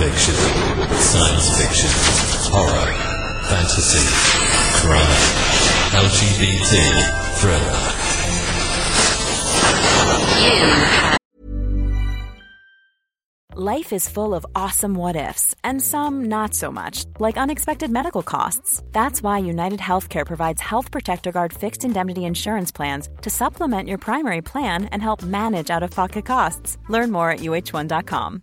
Fiction, science fiction, horror, fantasy, crime, LGBT, thriller. Life is full of awesome what ifs, and some not so much, like unexpected medical costs. That's why United Healthcare provides Health Protector Guard fixed indemnity insurance plans to supplement your primary plan and help manage out of pocket costs. Learn more at uh1.com.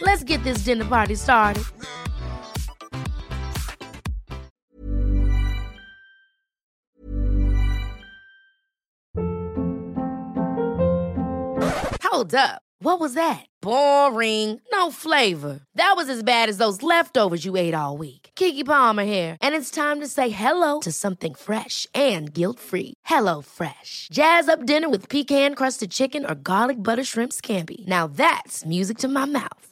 Let's get this dinner party started. Hold up. What was that? Boring. No flavor. That was as bad as those leftovers you ate all week. Keke Palmer here, and it's time to say hello to something fresh and guilt-free. Hello Fresh. Jazz up dinner with pecan-crusted chicken or garlic butter shrimp scampi. Now that's music to my mouth.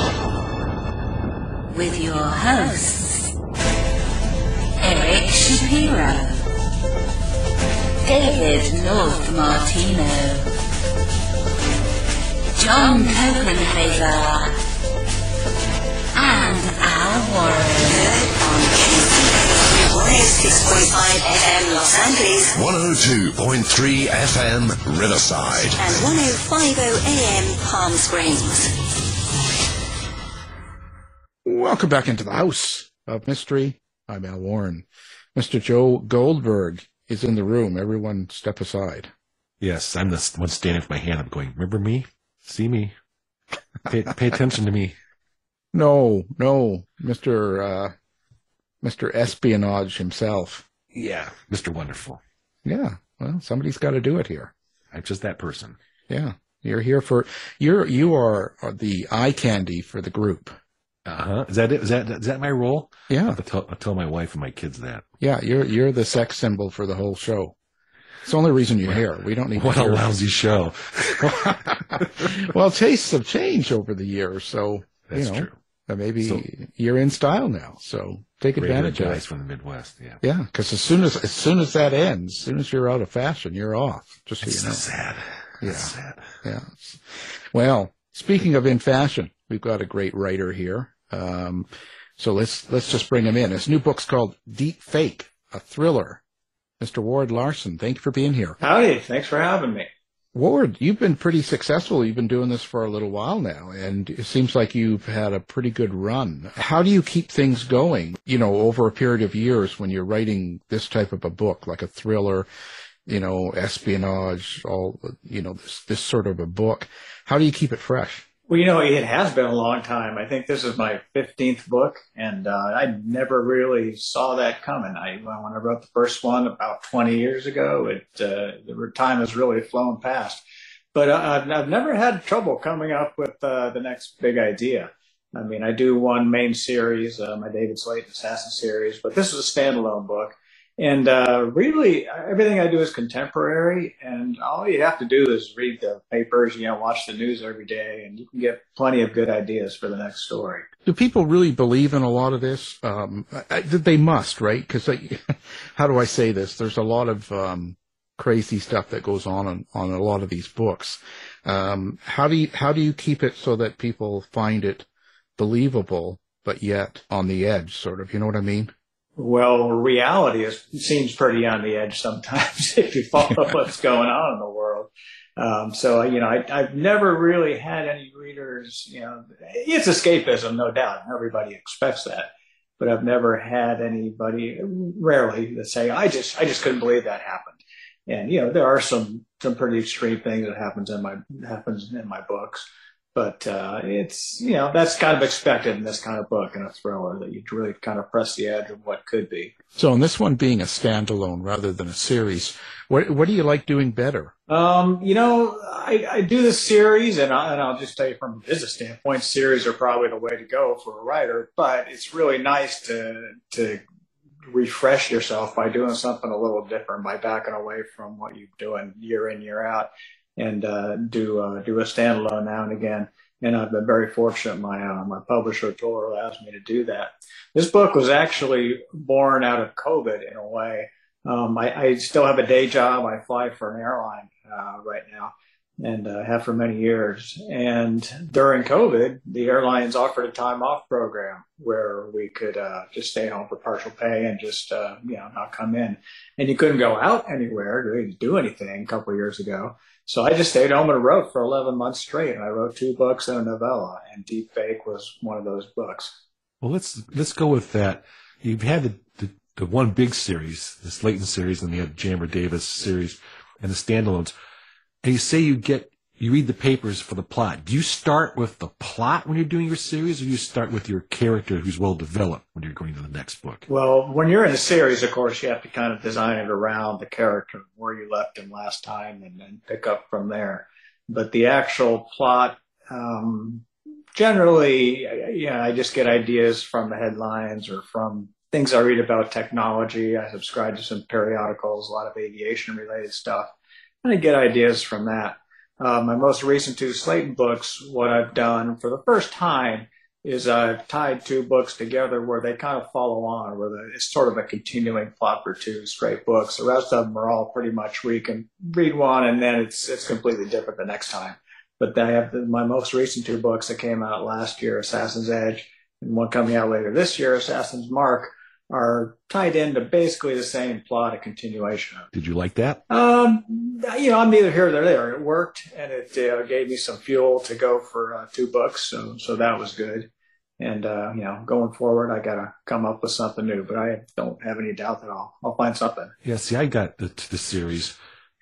with your hosts, Eric Shapiro, David North Martino, John Copenhaver, and Al Warren on 106.5 FM Los Angeles 102.3 FM Riverside. and 1050 AM Palm Springs. Welcome back into the House of Mystery. I'm Al Warren. Mr. Joe Goldberg is in the room. Everyone step aside. Yes, I'm the one standing with my hand up going, remember me? See me? Pay, pay attention to me. No, no, Mr. Uh, Mr. Espionage himself. Yeah, Mr. Wonderful. Yeah, well, somebody's got to do it here. I'm just that person. Yeah, you're here for you're you are the eye candy for the group. Uh huh. Is that it? Is that is that my role? Yeah. I'll tell, I'll tell my wife and my kids that. Yeah, you're you're the sex symbol for the whole show. It's the only reason you're here. We don't need What a lousy show. well, tastes have changed over the years, so That's you know, true. maybe So- you're in style now. So take advantage of it. from the Midwest. Yeah. Yeah, because as soon as as soon as that ends, as soon as you're out of fashion, you're off. Just so It's you know. sad. Yeah. It's sad. Yeah. Well, speaking of in fashion, we've got a great writer here. Um, so let's let's just bring him in. His new book's called Deep Fake, a thriller. Mr. Ward Larsen, thank you for being here. Howdy, thanks for having me. Ward, you've been pretty successful. You've been doing this for a little while now, and it seems like you've had a pretty good run. How do you keep things going, you know, over a period of years when you're writing this type of a book, like a thriller, you know, espionage, all, you know, this, this sort of a book? How do you keep it fresh? Well, you know, it has been a long time. I think this is my 15th book, and uh, I never really saw that coming. I when I wrote the first one about 20 years ago, it uh, the time has really flown past. But uh, I've, I've never had trouble coming up with uh, the next big idea. I mean, I do one main series, uh, my David Slaton Assassin series, but this is a standalone book. And uh, really, everything I do is contemporary, and all you have to do is read the papers, you know, watch the news every day, and you can get plenty of good ideas for the next story. Do people really believe in a lot of this? Um, I, they must, right? Because how do I say this? There's a lot of um, crazy stuff that goes on, on on a lot of these books. Um, how do you how do you keep it so that people find it believable, but yet on the edge, sort of? You know what I mean? Well, reality is, seems pretty on the edge sometimes if you follow what's going on in the world. Um, so, you know, I, I've never really had any readers, you know, it's escapism, no doubt. Everybody expects that. But I've never had anybody, rarely, that say, I just, I just couldn't believe that happened. And, you know, there are some, some pretty extreme things that happens in my, happens in my books. But, uh, it's, you know, that's kind of expected in this kind of book and a thriller that you really kind of press the edge of what could be. So, in this one being a standalone rather than a series, what what do you like doing better? Um, you know, I, I do the series, and, I, and I'll just tell you from a business standpoint, series are probably the way to go for a writer. But it's really nice to to refresh yourself by doing something a little different, by backing away from what you're doing year in year out, and uh, do uh, do a standalone now and again. And I've been very fortunate. My uh, my publisher Tor allows me to do that. This book was actually born out of COVID in a way. Um, I, I still have a day job. I fly for an airline uh, right now and uh, have for many years. And during COVID, the airlines offered a time off program where we could uh, just stay home for partial pay and just you know not come in. And you couldn't go out anywhere to do anything a couple years ago. So I just stayed home and wrote for 11 months straight. I wrote two books and a novella, and Deep Fake was one of those books. Well, let's let's go with that. You've had the, the, the one big series, this Slaton series, and the Jammer Davis series, and the standalones. And you say you get you read the papers for the plot. Do you start with the plot when you're doing your series, or do you start with your character who's well developed when you're going to the next book? Well, when you're in a series, of course, you have to kind of design it around the character, where you left him last time, and then pick up from there. But the actual plot, um, generally, yeah, I just get ideas from the headlines or from things I read about technology. I subscribe to some periodicals, a lot of aviation related stuff, and I get ideas from that. Uh, my most recent two Slaton books, what I've done for the first time is I've tied two books together where they kind of follow on, where the, it's sort of a continuing plot for two straight books. The rest of them are all pretty much you can read one and then it's it's completely different the next time. But I have the, my most recent two books that came out last year, Assassin's Edge, and one coming out later this year, Assassin's Mark, are tied into basically the same plot, a continuation of. Did you like that? Um, you know, I'm neither here nor there. It worked, and it uh, gave me some fuel to go for uh, two books, so so that was good. And uh, you know, going forward, I gotta come up with something new. But I don't have any doubt that I'll I'll find something. Yeah, see, I got the, the series,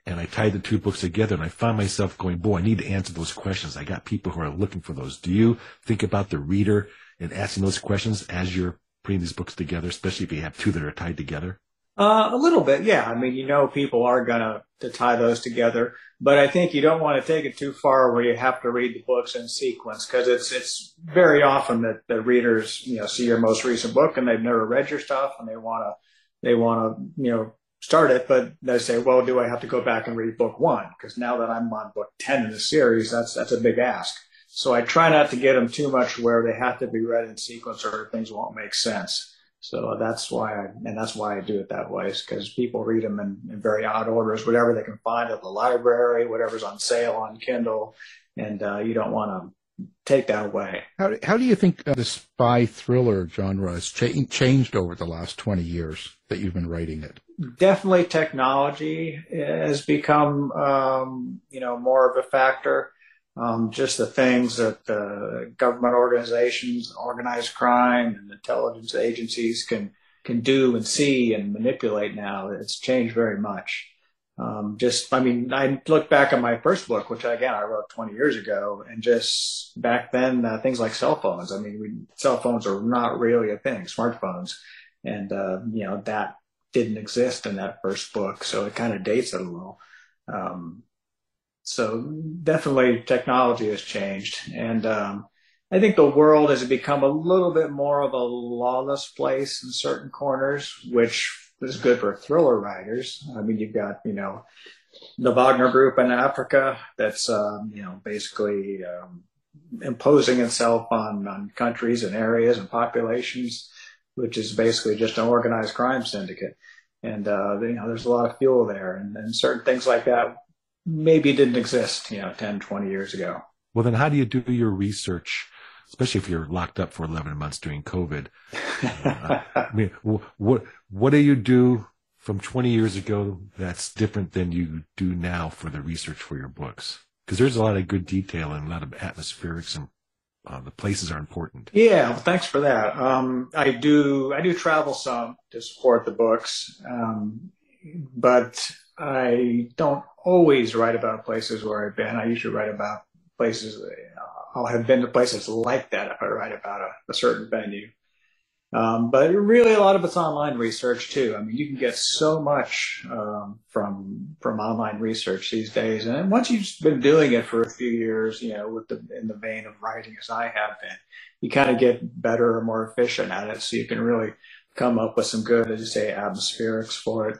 and I tied the two books together, and I found myself going, "Boy, I need to answer those questions." I got people who are looking for those. Do you think about the reader and asking those questions as you're putting these books together, especially if you have two that are tied together? Uh, a little bit, yeah. I mean, you know, people are gonna to tie those together, but I think you don't want to take it too far where you have to read the books in sequence because it's it's very often that the readers you know see your most recent book and they've never read your stuff and they want to they want to you know start it, but they say, well, do I have to go back and read book one? Because now that I'm on book ten in the series, that's that's a big ask. So I try not to get them too much where they have to be read in sequence or things won't make sense. So that's why I, and that's why I do it that way, is because people read them in, in, very odd orders, whatever they can find at the library, whatever's on sale on Kindle, and uh, you don't want to take that away. How, how do you think uh, the spy thriller genre has cha- changed over the last 20 years that you've been writing it? Definitely technology has become, um, you know, more of a factor um, just the things that uh, government organizations, organized crime, and intelligence agencies can can do and see and manipulate now. It's changed very much. Um, just, I mean, I look back at my first book, which again I wrote 20 years ago, and just back then uh, things like cell phones. I mean, we, cell phones are not really a thing, smartphones, and uh, you know that didn't exist in that first book, so it kind of dates it a little. Um, so definitely technology has changed. And um, I think the world has become a little bit more of a lawless place in certain corners, which is good for thriller writers. I mean, you've got, you know, the Wagner Group in Africa that's, um, you know, basically um, imposing itself on, on countries and areas and populations, which is basically just an organized crime syndicate. And, uh, you know, there's a lot of fuel there and, and certain things like that maybe didn't exist, you know, 10, 20 years ago. Well, then how do you do your research, especially if you're locked up for 11 months during COVID? uh, I mean, what, what do you do from 20 years ago that's different than you do now for the research for your books? Because there's a lot of good detail and a lot of atmospherics and uh, the places are important. Yeah, well, thanks for that. Um, I do I do travel some to support the books, um, but I don't always write about places where I've been. I usually write about places. I'll have been to places like that if I write about a, a certain venue. Um, but really, a lot of it's online research too. I mean, you can get so much um, from from online research these days, and once you've been doing it for a few years, you know, with the in the vein of writing as I have been, you kind of get better and more efficient at it. So you can really come up with some good, as you say, atmospherics for it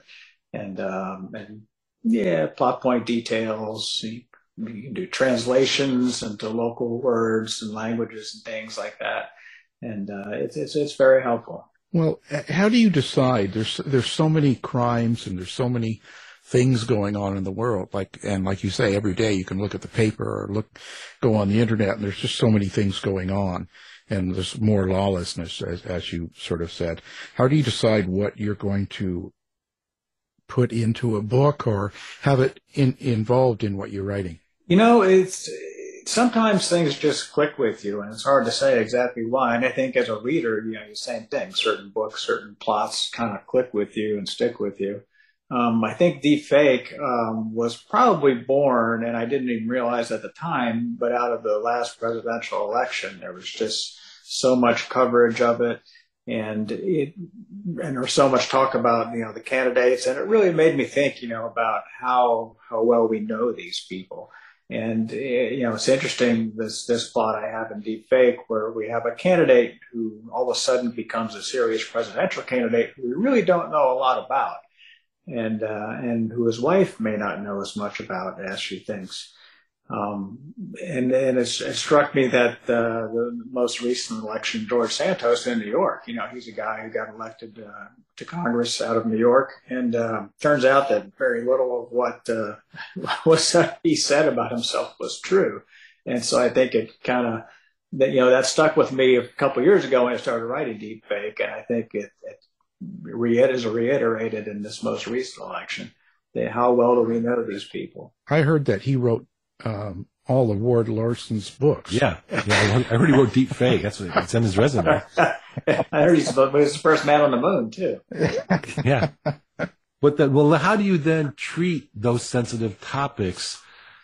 and um, and yeah, plot point details. You, you, can do translations into local words and languages and things like that, and uh, it's it's it's very helpful. Well, how do you decide? There's there's so many crimes and there's so many things going on in the world. Like and like you say, every day you can look at the paper or look go on the internet, and there's just so many things going on. And there's more lawlessness, as, as you sort of said. How do you decide what you're going to put into a book or have it in, involved in what you're writing? You know, it's sometimes things just click with you, and it's hard to say exactly why. And I think as a reader, you know, the same thing. Certain books, certain plots kind of click with you and stick with you. Um, I think Deepfake um, was probably born, and I didn't even realize at the time, but out of the last presidential election, there was just so much coverage of it and it and there was so much talk about you know the candidates and it really made me think you know about how how well we know these people. And eh, you know it's interesting this this plot I have in deep fake where we have a candidate who all of a sudden becomes a serious presidential candidate who we really don't know a lot about. And uh, and who his wife may not know as much about as she thinks Um, and and it struck me that uh, the most recent election, George Santos in New York, you know, he's a guy who got elected uh, to Congress out of New York, and uh, turns out that very little of what uh, was he said about himself was true. And so I think it kind of that you know that stuck with me a couple years ago when I started writing Deep Fake, and I think it, it re- is reiterated in this most recent election. How well do we know these people? I heard that he wrote um, all of Ward Larsen's books. Yeah, yeah. I heard he wrote Deep Fake. That's what it's in his resume. I heard he's the, he's the first man on the moon too. yeah. But then, well, how do you then treat those sensitive topics?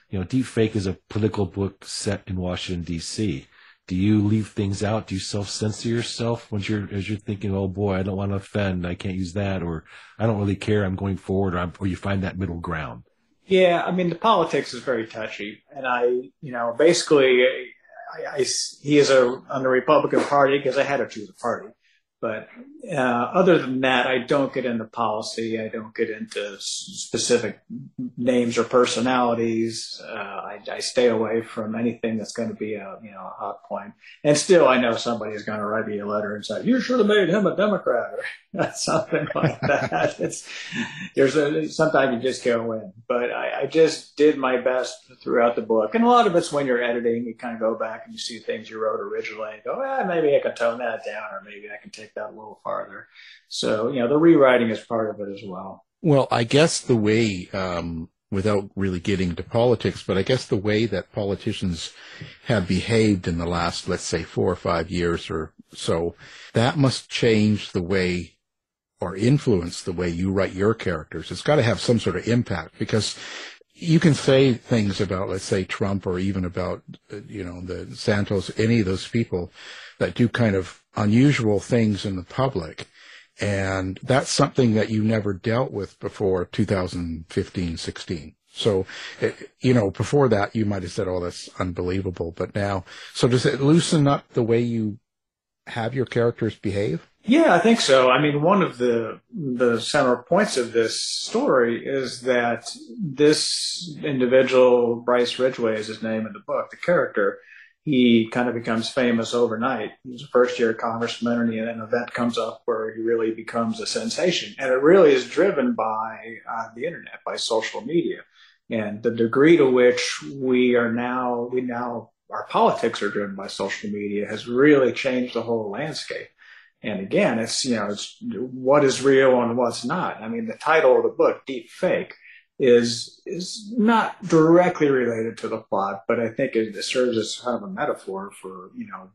You know, Deep Fake is a political book set in Washington D.C. Do you leave things out? Do you self-censor yourself when you're as you're thinking, "Oh boy, I don't want to offend. I can't use that," or "I don't really care. I'm going forward," or, or you find that middle ground? Yeah, I mean the politics is very touchy, and I, you know, basically, I, I, he is a on the Republican Party because I had to choose a party, but uh, other than that, I don't get into policy. I don't get into specific names or personalities. Uh, I, I, stay away from anything that's going to be a you know a hot point. And still, I know somebody is going to write me a letter and say, "You should have made him a Democrat," or something like that. it's there's a sometimes you just can't win. But I, I just did my best throughout the book, and a lot of it's when you're editing, you kind of go back and you see things you wrote originally, and go, "Ah, maybe I can tone that down, or maybe I can take that a little farther." So, you know, the rewriting is part of it as well. Well, I guess the way, um, without really getting to politics, but I guess the way that politicians have behaved in the last, let's say, four or five years or so, that must change the way or influence the way you write your characters. It's got to have some sort of impact because you can say things about, let's say, Trump or even about, you know, the Santos, any of those people that do kind of unusual things in the public. And that's something that you never dealt with before 2015, 16. So, eh, you know, before that, you might have said, oh, that's unbelievable. But now, so does it loosen up the way you have your characters behave? Yeah, I think so. I mean, one of the the center points of this story is that this individual, Bryce Ridgway is his name in the book, the character, he kind of becomes famous overnight. He's a first year congressman, and an event comes up where he really becomes a sensation. And it really is driven by uh, the internet, by social media. And the degree to which we are now, we now, our politics are driven by social media has really changed the whole landscape. And again, it's, you know, it's what is real and what's not. I mean, the title of the book, Deep Fake, is is not directly related to the plot, but I think it, serves as kind of a metaphor for you know,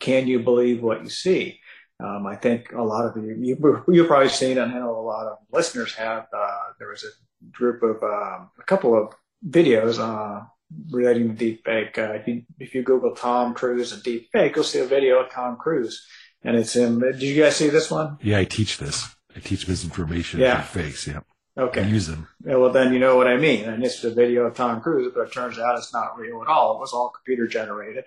can you believe what you see? Um, I think a lot of you, you you've probably seen, and I know a lot of listeners have. Uh, there was a group of um, a couple of videos uh, relating to deep fake. Uh, if, you, if you Google Tom Cruise and deep fake, you'll see a video of Tom Cruise, and it's him. Did you guys see this one? Yeah, I teach this. I teach misinformation yeah. fakes. Yeah. Okay. I Use them. Yeah, well, then you know what I mean. And this is a video of Tom Cruise, but it turns out it's not real at all. It was all computer generated.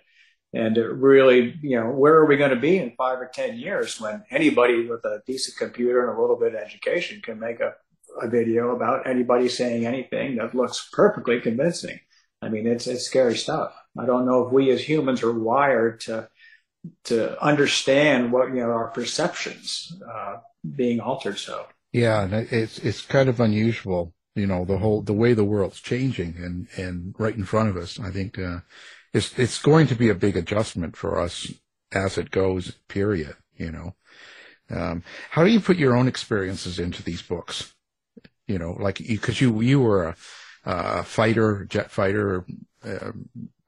And it really, you know, where are we going to be in five or 10 years when anybody with a decent computer and a little bit of education can make a, a video about anybody saying anything that looks perfectly convincing? I mean, it's, it's scary stuff. I don't know if we as humans are wired to, to understand what, you know, our perceptions, uh, being altered so. Yeah, it's it's kind of unusual, you know, the whole the way the world's changing and and right in front of us. I think uh, it's it's going to be a big adjustment for us as it goes. Period. You know, um, how do you put your own experiences into these books? You know, like because you, you were a, a fighter, jet fighter. Uh,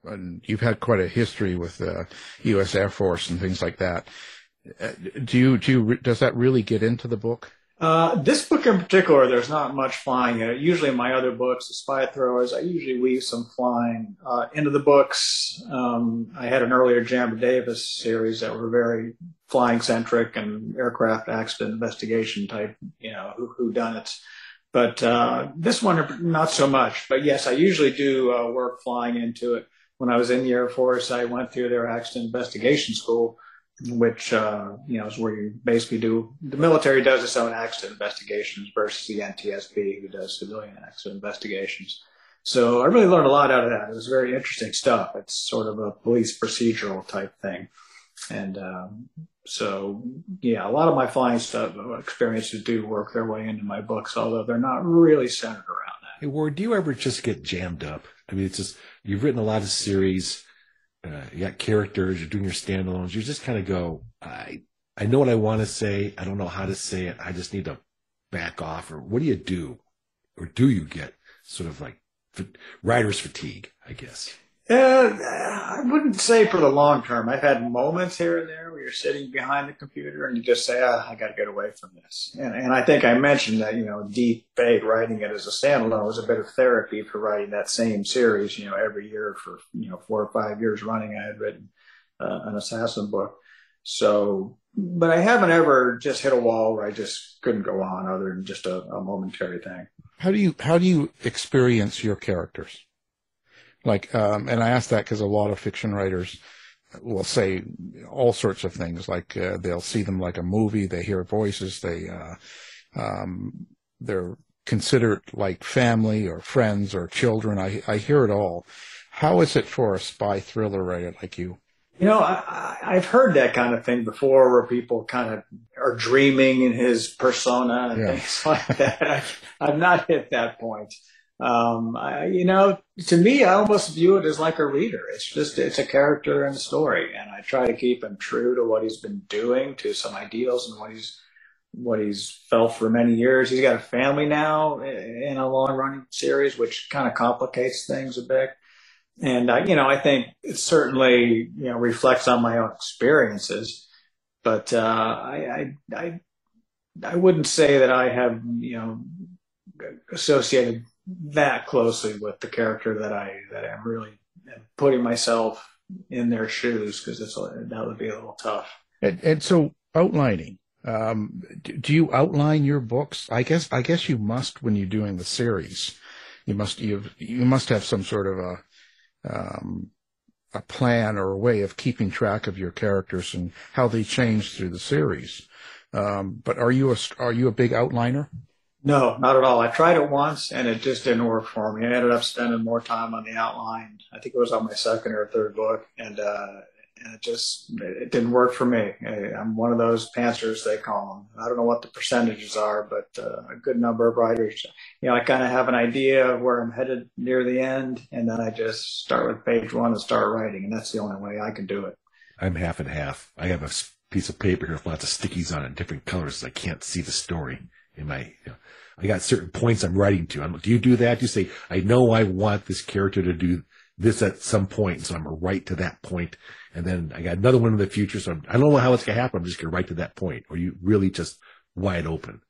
and you've had quite a history with the U.S. Air Force and things like that. Uh, do you do you, does that really get into the book? Uh, this book in particular, there's not much flying in it. Usually, in my other books, The Spy Throwers, I usually weave some flying uh, into the books. Um, I had an earlier Jammer Davis series that were very flying centric and aircraft accident investigation type, you know, who, who done it. But uh, this one, not so much. But yes, I usually do uh, work flying into it. When I was in the Air Force, I went through their accident investigation school which uh, you know is where you basically do the military does its own accident investigations versus the NTSB who does civilian accident investigations. So I really learned a lot out of that. It was very interesting stuff. It's sort of a police procedural type thing. And um, so, yeah, a lot of my flying stuff experiences do work their way into my books, although they're not really centered around that. Hey, Ward, do you ever just get jammed up? I mean, it's just, you've written a lot of series, uh, you got characters, you're doing your standalones, you just kind of go, I, I know what I want to say. I don't know how to say it. I just need to back off. Or what do you do? Or do you get sort of like writer's fatigue, I guess? Uh, wouldn't say for the long term. I've had moments here and there where you're sitting behind the computer and you just say, oh, I got to get away from this. And, and I think I mentioned that, you know, Deep Fake, writing it as a standalone was a bit of therapy for writing that same series, you know, every year for, you know, four or five years running. I had written uh, an assassin book. So, but I haven't ever just hit a wall where I just couldn't go on other than just a, a momentary thing. How do you, how do you experience your characters? Like, um, and I ask that because a lot of fiction writers will say all sorts of things. Like uh, they'll see them like a movie, they hear voices, they uh, um, they're considered like family or friends or children. I I hear it all. How is it for a spy thriller writer like you? You know, I, I've heard that kind of thing before, where people kind of are dreaming in his persona and yeah. things like that. I, I've not hit that point. Um, I, you know, to me, I almost view it as like a reader. It's just, it's a character and a story. And I try to keep him true to what he's been doing, to some ideals and what he's, what he's felt for many years. He's got a family now in a long running series, which kind of complicates things a bit. And, uh, you know, I think it certainly, you know, reflects on my own experiences, but, uh, I, I, I, I wouldn't say that I have, you know, associated that closely with the character that I that I'm really putting myself in their shoes because it's that would be a little tough. And, and so outlining, um, do you outline your books? I guess I guess you must when you're doing the series. You must you you must have some sort of a um, a plan or a way of keeping track of your characters and how they change through the series. Um, but are you a are you a big outliner? No, not at all. I tried it once and it just didn't work for me. I ended up spending more time on the outline. I think it was on my second or third book, and uh, and it just it didn't work for me. I'm one of those pantsers they call them. I don't know what the percentages are, but uh, a good number of writers. You know, I kind of have an idea of where I'm headed near the end, and then I just start with page one and start writing, and that's the only way I can do it. I'm half and half. I have a piece of paper here with lots of stickies on it, different colors. I can't see the story in my. You know, I got certain points I'm writing to. I'm, do you do that? Do you say, I know I want this character to do this at some point, so I'm gonna write to that point, and then I got another one in the future. So I'm, I do not know how it's gonna happen. I'm just gonna write to that point, or you really just wide open.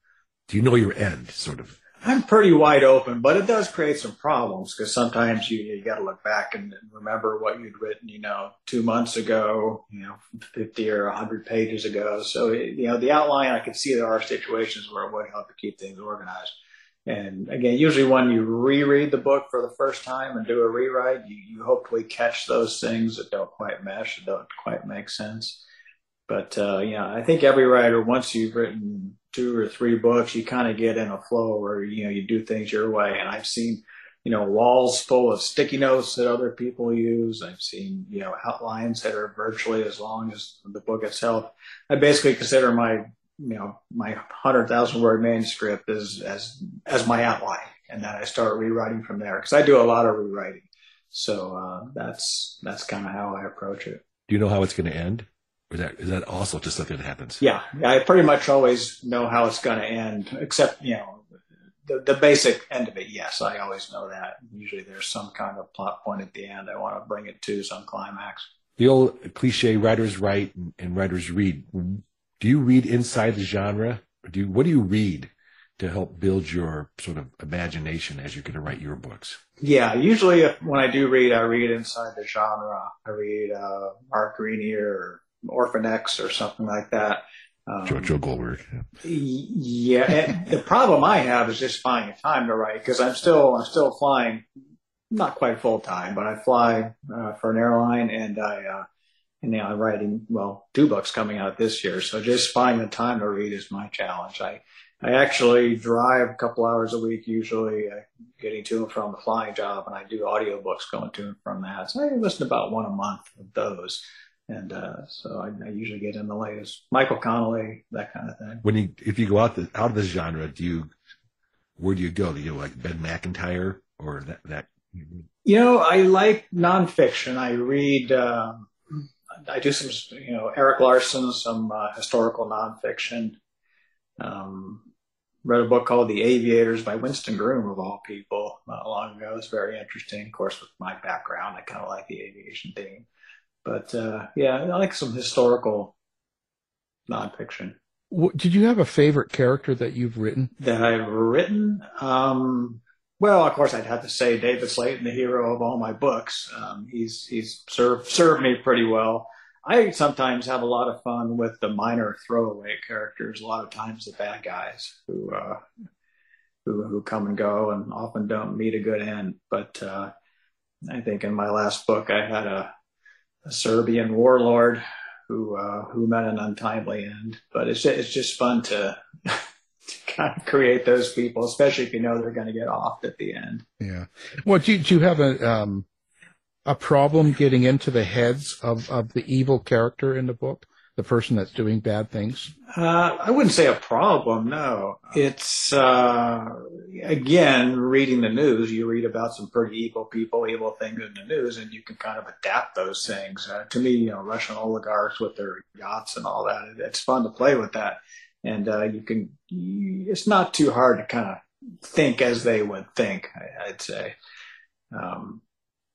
Do you know your end, sort of? I'm pretty wide open, but it does create some problems because sometimes you you got to look back and remember what you'd written, you know, two months ago, you know, 50 or 100 pages ago. So you know, the outline I can see there are situations where it would help to keep things organized. And again, usually when you reread the book for the first time and do a rewrite, you, you hopefully catch those things that don't quite mesh, that don't quite make sense. But uh, yeah, I think every writer, once you've written two or three books, you kind of get in a flow where you know you do things your way. And I've seen you know walls full of sticky notes that other people use. I've seen you know outlines that are virtually as long as the book itself. I basically consider my you know my hundred thousand word manuscript as as as my outline, and then I start rewriting from there because I do a lot of rewriting. So uh, that's that's kind of how I approach it. Do you know how it's going to end? Is that is that also just something that happens? Yeah, I pretty much always know how it's going to end, except you know the the basic end of it. Yes, I always know that. Usually, there's some kind of plot point at the end. I want to bring it to some climax. The old cliche: writers write and writers read. Do you read inside the genre? Or do you, what do you read to help build your sort of imagination as you're going to write your books? Yeah, usually if, when I do read, I read inside the genre. I read uh, Mark Greaney or Orphan X or something like that. Um, Joe, Joe Goldberg. Yeah, yeah the problem I have is just finding time to write because I'm still I'm still flying, not quite full time, but I fly uh, for an airline and I uh, and you know, I'm writing well two books coming out this year, so just finding the time to read is my challenge. I I actually drive a couple hours a week, usually uh, getting to and from the flying job, and I do audiobooks going to and from that. So I listen to about one a month of those. And uh, so I, I, usually get in the latest Michael Connelly, that kind of thing. When you, if you go out the, out of this genre, do you, where do you go? Do you like Ben Macintyre or that, that? You know, I like nonfiction. I read, um, I do some, you know, Erik Larson, some uh, historical nonfiction. Um, read a book called The Aviators by Winston Groom, of all people, not long ago. It's very interesting. Of course, with my background, I kind of like the aviation theme. But uh, yeah, I like some historical nonfiction. Did you have a favorite character that you've written? That I've written? Um, well, of course, I'd have to say David Slaton, the hero of all my books. Um, he's he's served served me pretty well. I sometimes have a lot of fun with the minor throwaway characters. A lot of times, the bad guys who uh, who who come and go, and often don't meet a good end. But uh, I think in my last book, I had a, a Serbian warlord who uh, who met an untimely end. But it's it's just fun to. to kind of create those people, especially if you know they're going to get off at the end. Yeah. Well, do you, do you have a um, a problem getting into the heads of, of the evil character in the book, the person that's doing bad things? Uh, I wouldn't say a problem. No, it's uh, again reading the news. You read about some pretty evil people, evil things in the news, and you can kind of adapt those things. Uh, to me, you know, Russian oligarchs with their yachts and all that. It's fun to play with that, and uh, you can. It's not too hard to kind of think as they would think. I'd say. Um,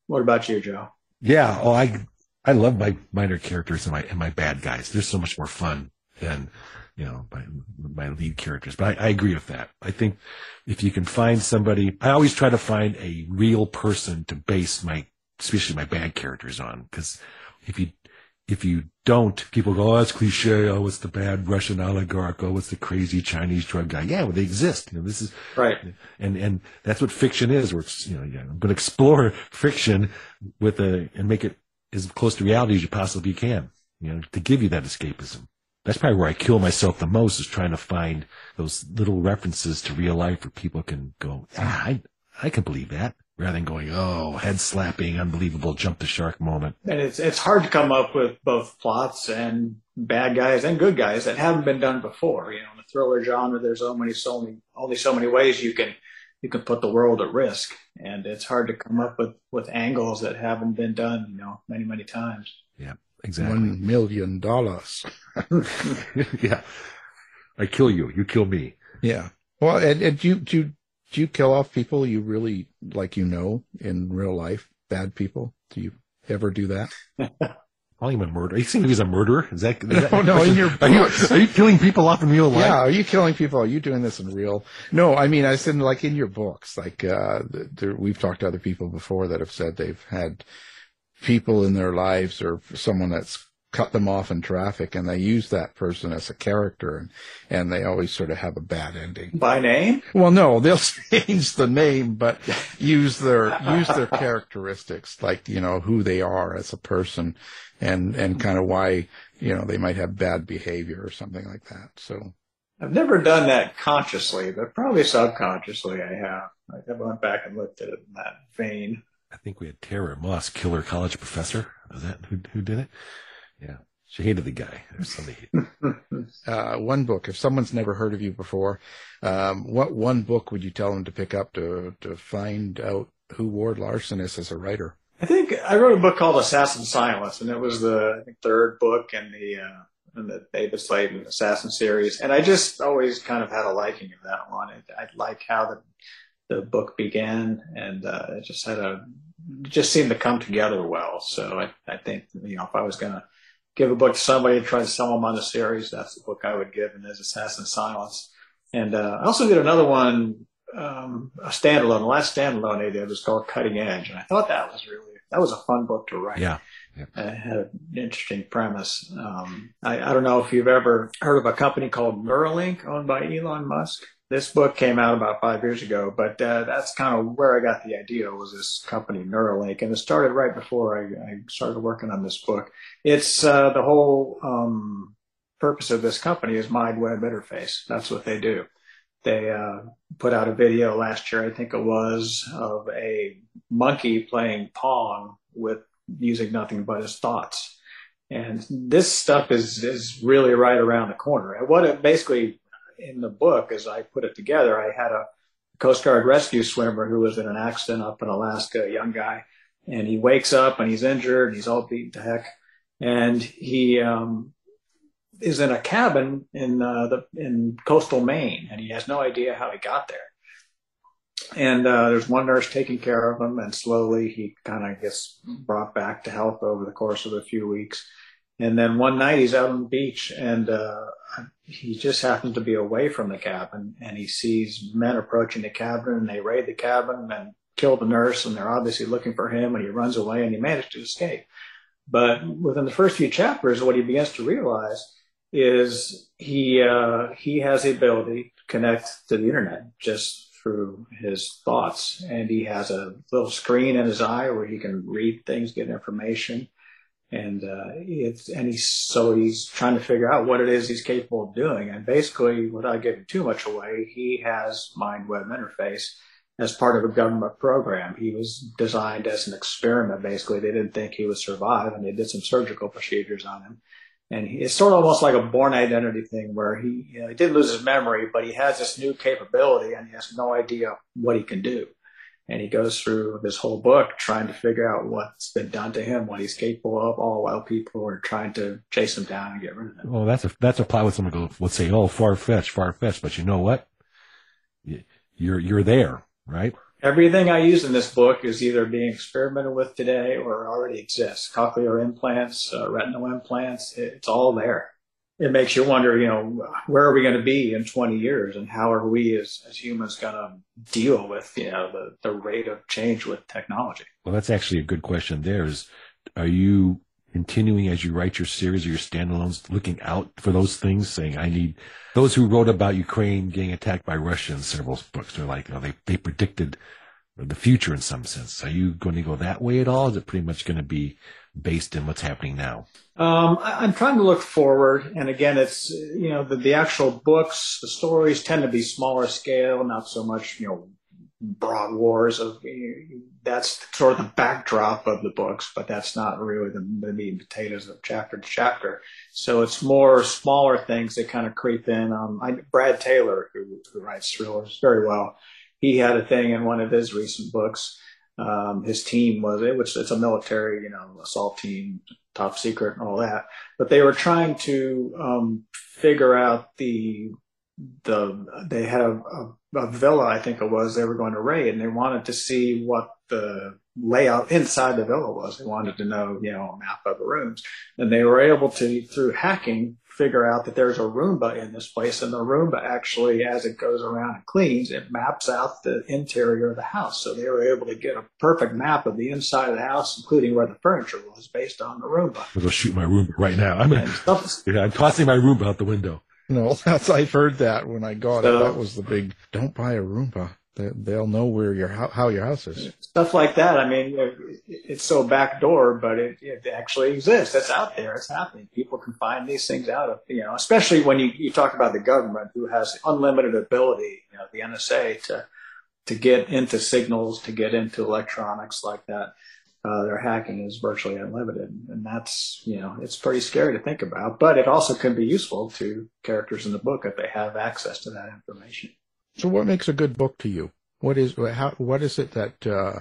what about you, Joe? Yeah. Oh, I I love my minor characters and my and my bad guys. They're so much more fun than you know my my lead characters. But I, I agree with that. I think if you can find somebody, I always try to find a real person to base my especially my bad characters on because if you if you don't, people go, oh, that's cliche. Oh, it's the bad Russian oligarch. Oh, it's the crazy Chinese drug guy. Yeah, well, they exist. You know, this is right. And, and that's what fiction is. Where it's, you know, yeah, I'm going to explore fiction with a, and make it as close to reality as you possibly can, you know, to give you that escapism. That's probably where I kill myself the most is trying to find those little references to real life where people can go, ah, I, I can believe that rather than going, oh, head slapping, unbelievable jump the shark moment. And it's it's hard to come up with both plots and bad guys and good guys that haven't been done before. You know, in the thriller genre, there's only so many only so many ways you can you can put the world at risk, and it's hard to come up with with angles that haven't been done. You know, many many times. Yeah, exactly. One million dollars. yeah, I kill you, you kill me. Yeah. Well, and, and do you do you do you kill off people you really like you know in real life? Bad people? Do you ever do that? Calling him a murderer. You to be a murderer. Is that, is that no, no, in your are you, are you killing people off in real life? Yeah, are you killing people? Are you doing this in real? No, I mean, I said like in your books, like, uh, there, we've talked to other people before that have said they've had people in their lives or someone that's cut them off in traffic and they use that person as a character and, and they always sort of have a bad ending. By name? Well, no, they'll change the name, but use their, use their characteristics, like, you know, who they are as a person and, and kind of why, you know, they might have bad behavior or something like that. So. I've never done that consciously, but probably subconsciously I have. I never went back and looked at it in that vein. I think we had Tara Moss, killer college professor. Is that who, who did it? Yeah. She hated the guy. somebody. uh, one book. If someone's never heard of you before, um, what one book would you tell them to pick up to to find out who Ward Larsen is as a writer? I think I wrote a book called Assassin Silence, and it was the I think, third book in the uh, in the David Slaton Assassin series. And I just always kind of had a liking of that one. I, I like how the the book began, and uh, it just had a just seemed to come together well. So I, I think you know if I was gonna give a book to somebody and try to sell them on the series, that's the book I would give, and there's Assassin Silence. And uh, I also did another one, um, a standalone. The last standalone I did was called Cutting Edge, and I thought that was really that was a fun book to write. Yeah. Yeah. It had an interesting premise. Um, I, I don't know if you've ever heard of a company called Neuralink owned by Elon Musk this book came out about five years ago, but uh, that's kind of where I got the idea was this company Neuralink, and it started right before I, I started working on this book. It's uh, the whole um, purpose of this company is mind web interface. That's what they do. they uh, put out a video last year, I think it was, of a monkey playing Pong with using nothing but his thoughts. And this stuff is, is really right around the corner. And what it basically in the book, as I put it together, I had a Coast Guard rescue swimmer who was in an accident up in Alaska, a young guy, and he wakes up and he's injured and he's all beat to heck. And he, um, is in a cabin in uh, the in coastal Maine, and he has no idea how he got there. And uh, there's one nurse taking care of him, and slowly he kind of gets brought back to health over the course of a few weeks. And then one night he's out on the beach, and uh, he just happens to be away from the cabin, and he sees men approaching the cabin, and they raid the cabin and kill the nurse, and they're obviously looking for him, and he runs away, and he manages to escape. But within the first few chapters, what he begins to realize is he uh, he has the ability to connect to the internet just through his thoughts, and he has a little screen in his eye where he can read things, get information, and uh, it's and he's so he's trying to figure out what it is he's capable of doing, and basically, without giving too much away, he has mind web interface as part of a government program. He was designed as an experiment. Basically, they didn't think he would survive, and they did some surgical procedures on him and he, it's sort of almost like a Bourne Identity thing where he, you know, he did lose his memory, but he has this new capability and he has no idea what he can do. And he goes through this whole book trying to figure out what's been done to him, what he's capable of, all while people are trying to chase him down and get rid of him. Well, that's a that's a plot with someone go, let's say, oh, far fetched, far fetched, but you know what? You're you're there, right? Everything I use in this book is either being experimented with today or already exists. Cochlear implants, uh, retinal implants, it's all there. It makes you wonder, you know, where are we going to be in 20 years and how are we as, as humans going to deal with, you know, the, the rate of change with technology? Well, that's actually a good question there is, are you continuing as you write your series or your standalones, looking out for those things, saying, I need those who wrote about Ukraine getting attacked by Russia in several books. They're like, you know, they, they predicted the future in some sense. Are you going to go that way at all? Is it pretty much going to be based in what's happening now? Um, I'm trying to look forward. And again, it's, you know, the, the actual books, the stories tend to be smaller scale, not so much, you know, broad wars of that's sort of the backdrop of the books, but that's not really the, the meat and potatoes of chapter to chapter. So it's more smaller things that kind of creep in. Um, I, Brad Taylor, who, who writes thrillers very well, he had a thing in one of his recent books. Um, his team was it was it's a military, you know, assault team, top secret and all that. But they were trying to um, figure out the the they had a, a, a, villa, I think it was, they were going to raid, and they wanted to see what the layout inside the villa was. They wanted to know, you know, a map of the rooms, and they were able to through hacking figure out that there's a Roomba in this place, and the Roomba actually, as it goes around and cleans, it maps out the interior of the house. So they were able to get a perfect map of the inside of the house, including where the furniture was, based on the Roomba. I'm gonna shoot my Roomba right now. I'm, gonna, yeah, I'm tossing my Roomba out the window. No, that's I've heard that when I got so, it. That was the big. Don't buy a Roomba. They'll know where your how your house is. Stuff like that. I mean, it's so backdoor, but it, it actually exists. It's out there. It's happening. People can find these things out of you know, especially when you, you talk about the government who has unlimited ability, you know, the NSA to to get into signals, to get into electronics like that uh, their hacking is virtually unlimited. And that's, you know, it's pretty scary to think about, but it also can be useful to characters in the book if they have access to that information. So what makes a good book to you? What is, how, what is it that, uh,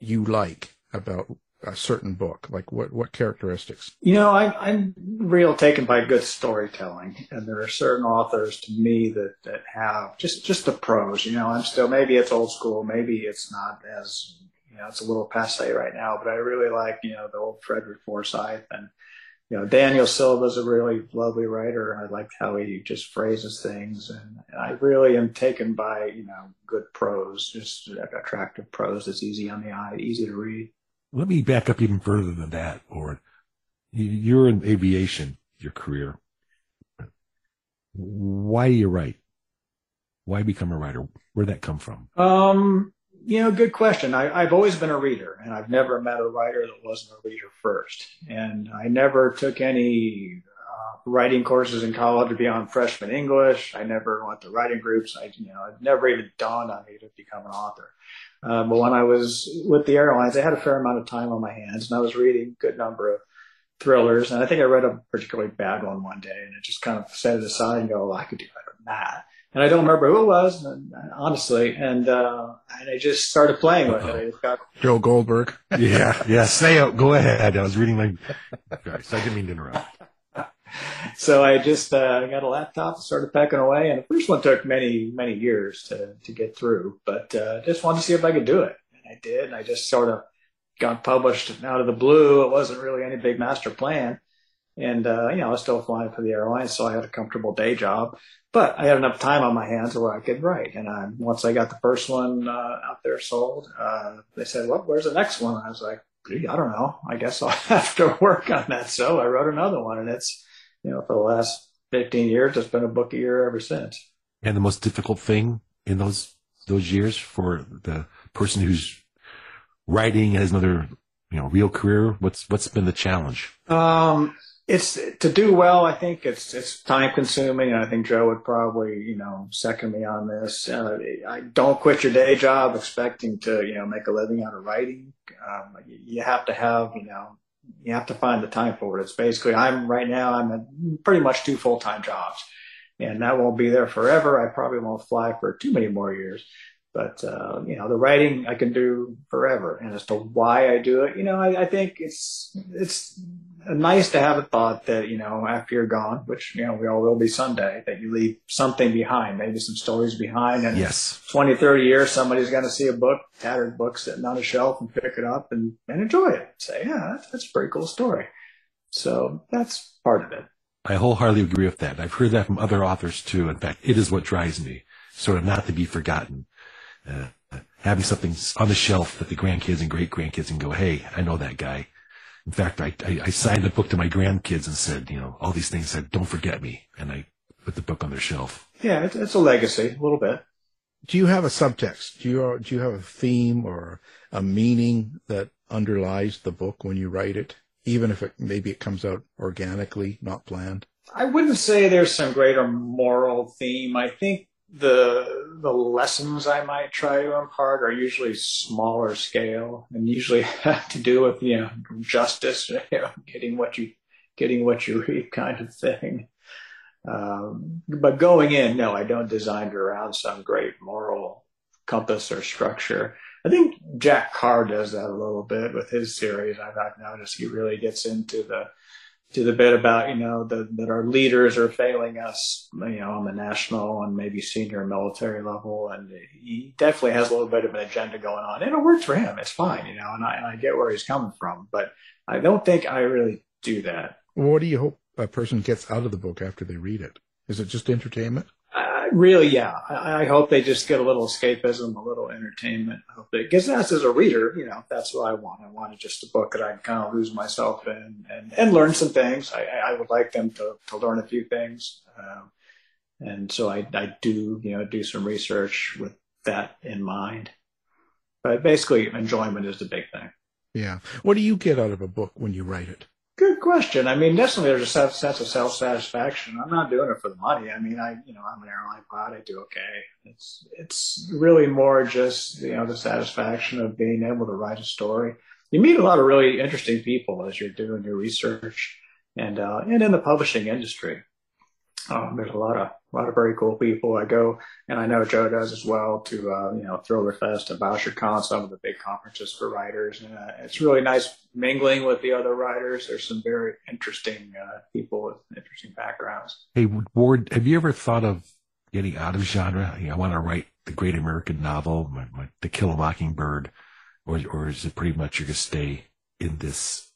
you like about a certain book? Like what, what characteristics? You know, I, I'm real taken by good storytelling and there are certain authors to me that, that have just, just the prose, you know, I'm still, maybe it's old school, maybe it's not as you know, it's a little passe right now, but I really like, you know, the old Frederick Forsyth and, you know, Daniel Silva's a really lovely writer. I like how he just phrases things. And, and I really am taken by, you know, good prose, just attractive prose that's easy on the eye, easy to read. Let me back up even further than that, Or You're in aviation, your career. Why do you write? Why become a writer? Where'd that come from? Um, you know, good question. I, have always been a reader, and I've never met a writer that wasn't a reader first. And I never took any writing courses in college beyond freshman English. I never went to writing groups. I, you know, it never even dawned on me to become an author. Uh, but when I was with the airlines, I had a fair amount of time on my hands, and I was reading a good number of thrillers. And I think I read a particularly bad one one day, and it just kind of set it aside and go, well, I could do better than that. And I don't remember who it was, honestly. And uh, and I just started playing with Uh-oh. it. Got... Joe Goldberg. yeah, yeah. Say it. Go ahead. I was reading my. so I didn't mean to interrupt. so I just uh, got a laptop, started pecking away, and the first one took many, many years to to get through. But uh, just wanted to see if I could do it, and I did. And I just sort of got published out of the blue. It wasn't really any big master plan, and uh, you know I was still flying for the airlines, so I had a comfortable day job. But I had enough time on my hands where I could write. And I, once I got the first one uh, out there sold, uh, they said, "Well, where's the next one?" I was like, "I don't know. I guess I'll have to work on that." So I wrote another one, and it's you know for the last 15 years, it's been a book a year ever since. And the most difficult thing in those those years for the person who's writing has another you know real career, what's what's been the challenge? Um, it's to do well. I think it's it's time consuming, and I think Joe would probably you know second me on this. Uh, I don't quit your day job expecting to you know make a living out of writing. Um, you have to have you know you have to find the time for it. It's basically I'm right now I'm at pretty much two full time jobs, and that won't be there forever. I probably won't fly for too many more years. But uh, you know, the writing I can do forever, and as to why I do it, you know, I, I think it's it's nice to have a thought that, you know, after you're gone, which, you know, we all will be someday, that you leave something behind, maybe some stories behind. And yes. 20, 30 years, somebody's going to see a book, tattered book sitting on a shelf and pick it up and, and enjoy it. Say, yeah, that's, that's a pretty cool story. So that's part of it. I wholeheartedly agree with that. I've heard that from other authors too. In fact, it is what drives me, sort of not to be forgotten. Uh, having something on the shelf that the grandkids and great grandkids can go, hey, I know that guy. In fact, I, I, I signed the book to my grandkids and said, you know, all these things said, don't forget me. And I put the book on their shelf. Yeah, it's, it's a legacy, a little bit. Do you have a subtext? Do you, do you have a theme or a meaning that underlies the book when you write it? Even if it, maybe it comes out organically, not planned? I wouldn't say there's some greater moral theme. I think the the lessons I might try to impart are usually smaller scale and usually have to do with you know justice, you know, getting what you getting what you read kind of thing. Um, but going in, no, I don't design it around some great moral compass or structure. I think Jack Carr does that a little bit with his series. I've, I've noticed he really gets into the to the bit about you know the, that our leaders are failing us you know on the national and maybe senior military level. And he definitely has a little bit of an agenda going on. And it works for him. It's fine you know and I, and I get where he's coming from. But I don't think I really do that. What do you hope a person gets out of the book after they read it? Is it just entertainment really, yeah. I, I, hope they just get a little escapism, a little entertainment. I hope they, because that's as a reader, you know, that's what I want. I wanted just a book that I can kind of lose myself in and, and learn some things. I, I would like them to, to learn a few things. Um, and so I, I do, you know, do some research with that in mind. But basically, enjoyment is the big thing. Yeah. What do you get out of a book when you write it? Good question. I mean, definitely there's a sense of self satisfaction. I'm not doing it for the money. I mean, I, you know, I'm an airline pilot. I do okay. It's, it's really more just, you know, the satisfaction of being able to write a story. You meet a lot of really interesting people as you're doing your research and, uh, and in the publishing industry. Um, there's a lot of a lot of very cool people. I go, and I know Joe does as well, to uh, you know Thriller Fest and Bouchercon, some of the big conferences for writers. And uh, it's really nice mingling with the other writers. There's some very interesting uh, people with interesting backgrounds. Hey Ward, have you ever thought of getting out of genre? I want to write the great American novel, my, my, Kill a Mockingbird, or or is it pretty much you're gonna stay in this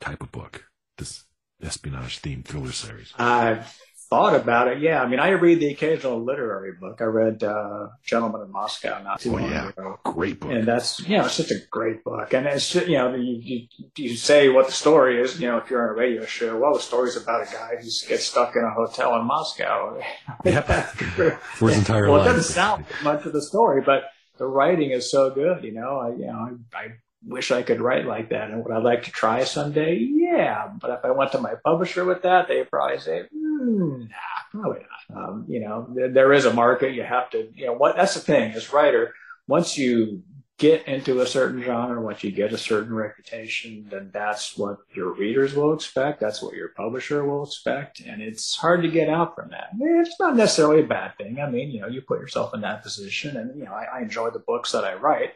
type of book, this espionage themed thriller series? I've thought about it. Yeah, I mean, I read the occasional literary book. I read uh, Gentleman in Moscow not too oh, long yeah. ago. Great book. And that's you know, it's such a great book. And it's you know, you, you, you say what the story is. You know, if you're on a radio show, well, the story's about a guy who gets stuck in a hotel in Moscow. Yep. For his entire well, life. Well, it doesn't sound much of the story, but the writing is so good. You know, I you know I, I wish I could write like that. And would I like to try someday? Yeah. But if I went to my publisher with that, they'd probably say, mm, nah, probably not. Um, you know, th- there is a market. You have to, you know, what that's the thing as writer. Once you get into a certain genre, once you get a certain reputation, then that's what your readers will expect. That's what your publisher will expect. And it's hard to get out from that. It's not necessarily a bad thing. I mean, you know, you put yourself in that position and, you know, I, I enjoy the books that I write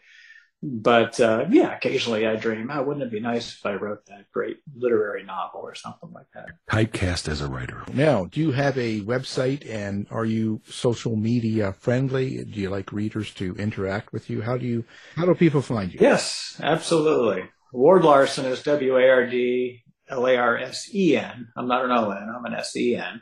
but uh, yeah, occasionally I dream, oh, wouldn't it be nice if I wrote that great literary novel or something like that? Typecast as a writer. Now, do you have a website and are you social media friendly? Do you like readers to interact with you? How do you, how do people find you? Yes, absolutely. Ward Larsen is W A R D L A R S E N. I'm not an O N, I'm an S E N.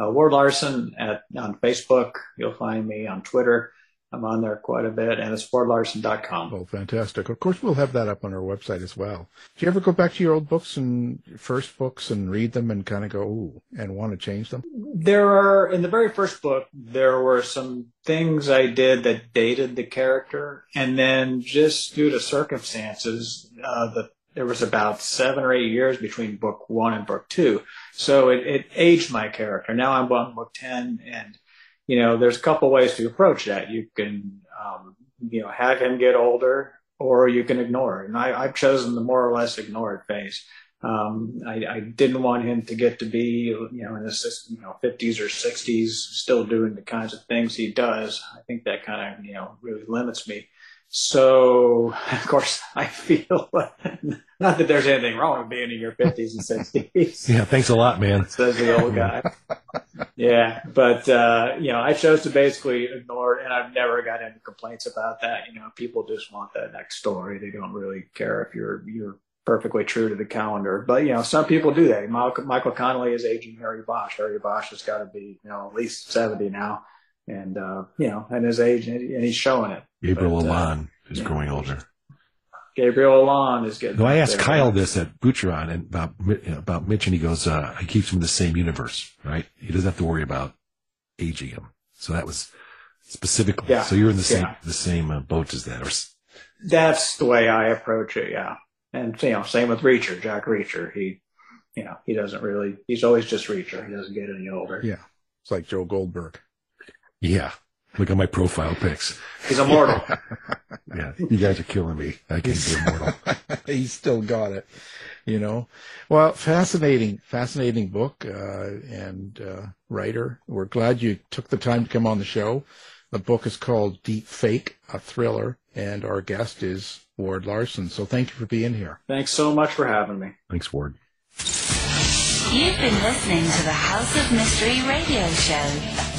Uh, Ward Larsen at, on Facebook. You'll find me on Twitter. I'm on there quite a bit, and it's wardlarsen.com. Oh, fantastic. Of course, we'll have that up on our website as well. Do you ever go back to your old books and first books and read them and kind of go, ooh, and want to change them? There are, in the very first book, there were some things I did that dated the character, and then just due to circumstances, uh, the there was about seven or eight years between book one and book two. So it, it aged my character. Now I'm on book 10 and you know, there's a couple ways to approach that. You can, um, you know, have him get older, or you can ignore it. And I, I've chosen the more or less ignore it phase. Um, I, I, didn't want him to get to be, you know, in his you know 50s or 60s, still doing the kinds of things he does. I think that kind of, you know, really limits me. So, of course, I feel not that there's anything wrong with being in your 50s and 60s. Yeah, thanks a lot, man. Says the old guy. yeah, but uh, you know, I chose to basically ignore it, and I've never got any complaints about that. You know, people just want that next story. They don't really care if you're you're perfectly true to the calendar. But you know, some people do that. Michael, Michael Connelly is aging Harry Bosch. Harry Bosch has got to be you know at least 70 now and uh, you know, and his age, and he's showing it. Gabriel but, Allon uh, is yeah. growing older. Gabriel Allon is getting. No, I asked there. Kyle this at Bouchercon and about about Mitch, and he goes, uh, "He keeps him in the same universe, right? He doesn't have to worry about aging him." So that was specifically. Yeah. So you're in the same yeah. the same uh, boat as that, or that's the way I approach it. Yeah, and you know, same with Reacher, Jack Reacher. He, you know, he doesn't really. He's always just Reacher. He doesn't get any older. Yeah, it's like Joe Goldberg. Yeah. Look at my profile pics. He's immortal. yeah, you guys are killing me. I can't be immortal. He's still got it, you know. Well, fascinating, fascinating book uh, and uh, writer. We're glad you took the time to come on the show. The book is called Deep Fake, a thriller, and our guest is Ward Larsen. So thank you for being here. Thanks so much for having me. Thanks, Ward. You've been listening to the House of Mystery radio show.